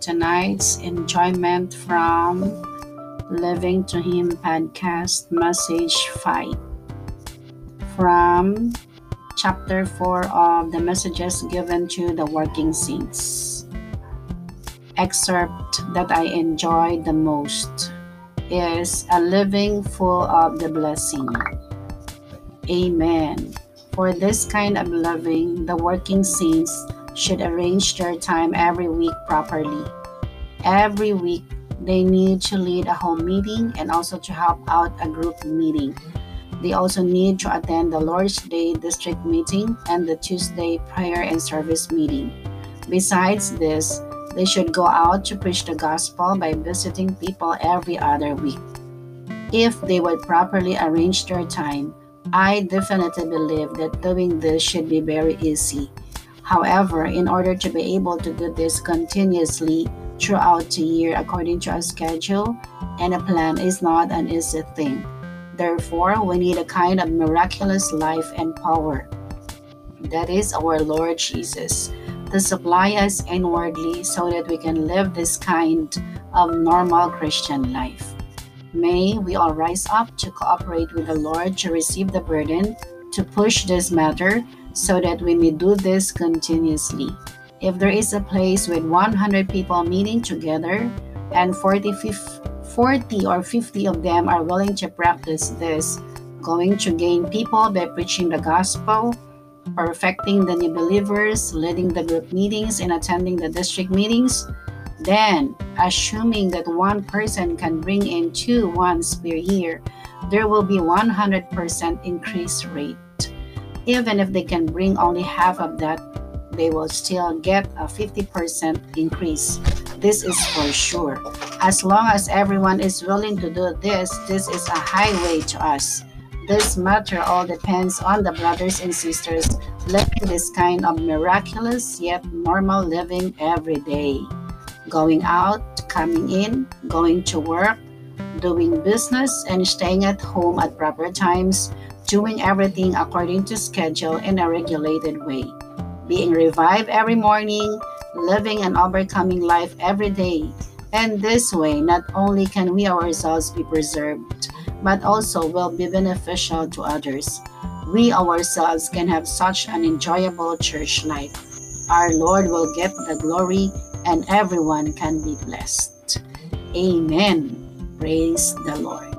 tonight's enjoyment from Living to Him podcast, message 5 from chapter 4 of the messages given to the working saints. Excerpt that I enjoy the most is a living full of the blessing. Amen. For this kind of living, the working saints should arrange their time every week properly. Every week, they need to lead a home meeting and also to help out a group meeting. They also need to attend the Lord's Day district meeting and the Tuesday prayer and service meeting. Besides this, they should go out to preach the gospel by visiting people every other week. If they would properly arrange their time, I definitely believe that doing this should be very easy. However, in order to be able to do this continuously throughout the year according to a schedule and a plan is not an easy thing. Therefore, we need a kind of miraculous life and power. That is our Lord Jesus to supply us inwardly so that we can live this kind of normal Christian life. May we all rise up to cooperate with the Lord to receive the burden to push this matter so that we may do this continuously. If there is a place with 100 people meeting together and 40, 40 or 50 of them are willing to practice this, going to gain people by preaching the gospel, perfecting the new believers, leading the group meetings, and attending the district meetings, then, assuming that one person can bring in two ones per year, there will be 100% increase rate. Even if they can bring only half of that, they will still get a 50% increase. This is for sure. As long as everyone is willing to do this, this is a highway to us. This matter all depends on the brothers and sisters living this kind of miraculous yet normal living every day. Going out, coming in, going to work, doing business, and staying at home at proper times, doing everything according to schedule in a regulated way. Being revived every morning, living and overcoming life every day. And this way, not only can we ourselves be preserved, but also will be beneficial to others. We ourselves can have such an enjoyable church life. Our Lord will get the glory and everyone can be blessed. Amen. Praise the Lord.